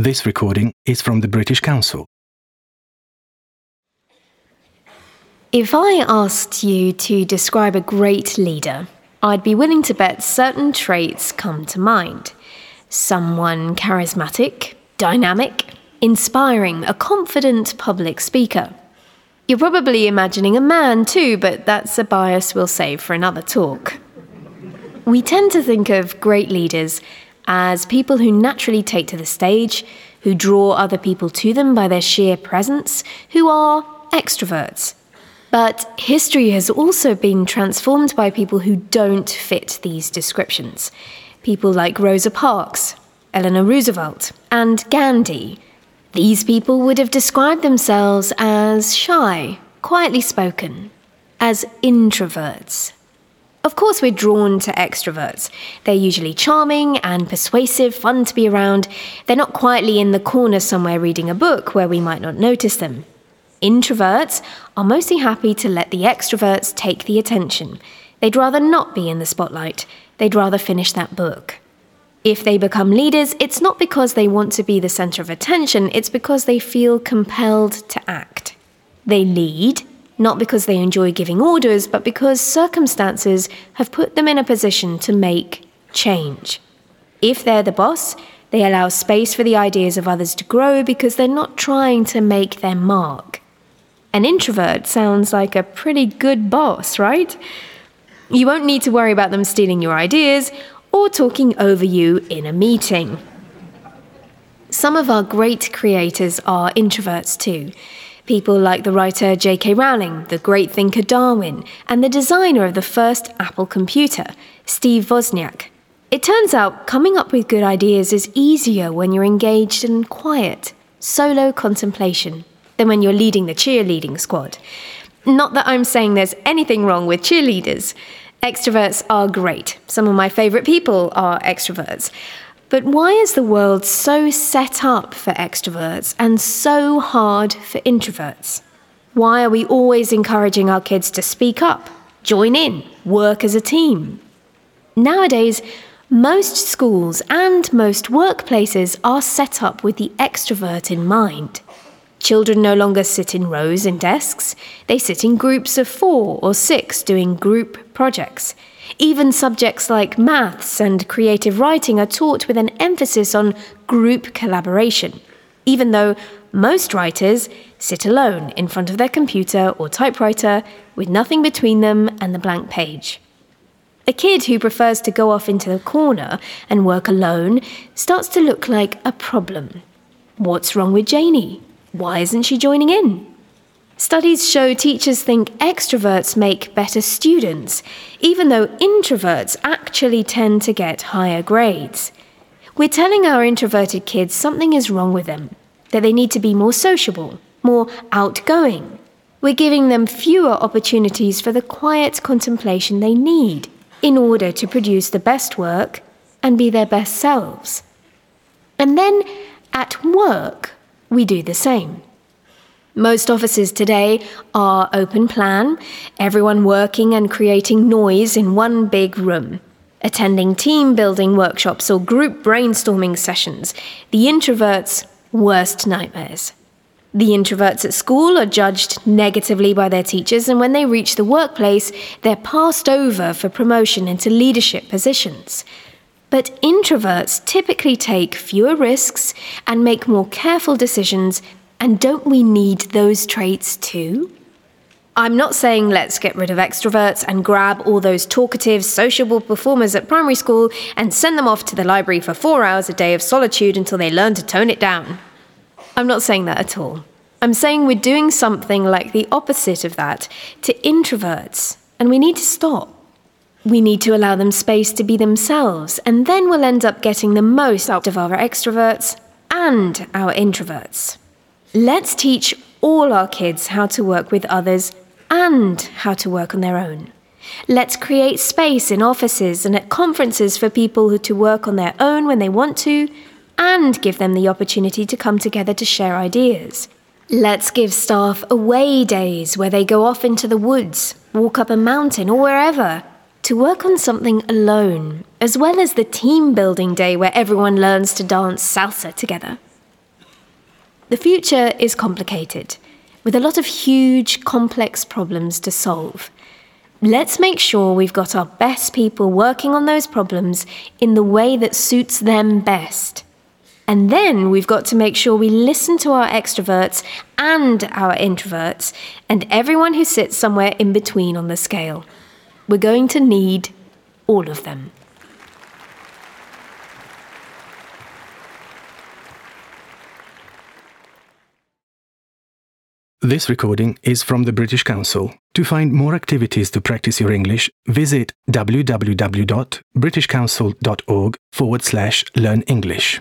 This recording is from the British Council. If I asked you to describe a great leader, I'd be willing to bet certain traits come to mind. Someone charismatic, dynamic, inspiring, a confident public speaker. You're probably imagining a man too, but that's a bias we'll save for another talk. We tend to think of great leaders as people who naturally take to the stage, who draw other people to them by their sheer presence, who are extroverts. But history has also been transformed by people who don't fit these descriptions. People like Rosa Parks, Eleanor Roosevelt, and Gandhi. These people would have described themselves as shy, quietly spoken, as introverts. Of course, we're drawn to extroverts. They're usually charming and persuasive, fun to be around. They're not quietly in the corner somewhere reading a book where we might not notice them. Introverts are mostly happy to let the extroverts take the attention. They'd rather not be in the spotlight, they'd rather finish that book. If they become leaders, it's not because they want to be the center of attention, it's because they feel compelled to act. They lead, not because they enjoy giving orders, but because circumstances have put them in a position to make change. If they're the boss, they allow space for the ideas of others to grow because they're not trying to make their mark. An introvert sounds like a pretty good boss, right? You won't need to worry about them stealing your ideas or talking over you in a meeting. Some of our great creators are introverts too. People like the writer J.K. Rowling, the great thinker Darwin, and the designer of the first Apple computer, Steve Wozniak. It turns out coming up with good ideas is easier when you're engaged in quiet, solo contemplation than when you're leading the cheerleading squad. Not that I'm saying there's anything wrong with cheerleaders. Extroverts are great. Some of my favourite people are extroverts. But why is the world so set up for extroverts and so hard for introverts? Why are we always encouraging our kids to speak up, join in, work as a team? Nowadays, most schools and most workplaces are set up with the extrovert in mind. Children no longer sit in rows in desks, they sit in groups of four or six doing group projects. Even subjects like maths and creative writing are taught with an emphasis on group collaboration, even though most writers sit alone in front of their computer or typewriter with nothing between them and the blank page. A kid who prefers to go off into the corner and work alone starts to look like a problem. What's wrong with Janie? Why isn't she joining in? Studies show teachers think extroverts make better students, even though introverts actually tend to get higher grades. We're telling our introverted kids something is wrong with them, that they need to be more sociable, more outgoing. We're giving them fewer opportunities for the quiet contemplation they need in order to produce the best work and be their best selves. And then at work, we do the same. Most offices today are open plan, everyone working and creating noise in one big room. Attending team building workshops or group brainstorming sessions, the introverts' worst nightmares. The introverts at school are judged negatively by their teachers, and when they reach the workplace, they're passed over for promotion into leadership positions. But introverts typically take fewer risks and make more careful decisions, and don't we need those traits too? I'm not saying let's get rid of extroverts and grab all those talkative, sociable performers at primary school and send them off to the library for four hours a day of solitude until they learn to tone it down. I'm not saying that at all. I'm saying we're doing something like the opposite of that to introverts, and we need to stop. We need to allow them space to be themselves, and then we'll end up getting the most out of our extroverts and our introverts. Let's teach all our kids how to work with others and how to work on their own. Let's create space in offices and at conferences for people to work on their own when they want to, and give them the opportunity to come together to share ideas. Let's give staff away days where they go off into the woods, walk up a mountain, or wherever to work on something alone, as well as the team building day where everyone learns to dance salsa together. The future is complicated, with a lot of huge, complex problems to solve. Let's make sure we've got our best people working on those problems in the way that suits them best. And then we've got to make sure we listen to our extroverts and our introverts and everyone who sits somewhere in between on the scale. We're going to need all of them. This recording is from the British Council. To find more activities to practice your English, visit www.britishcouncil.org forward slash learn English.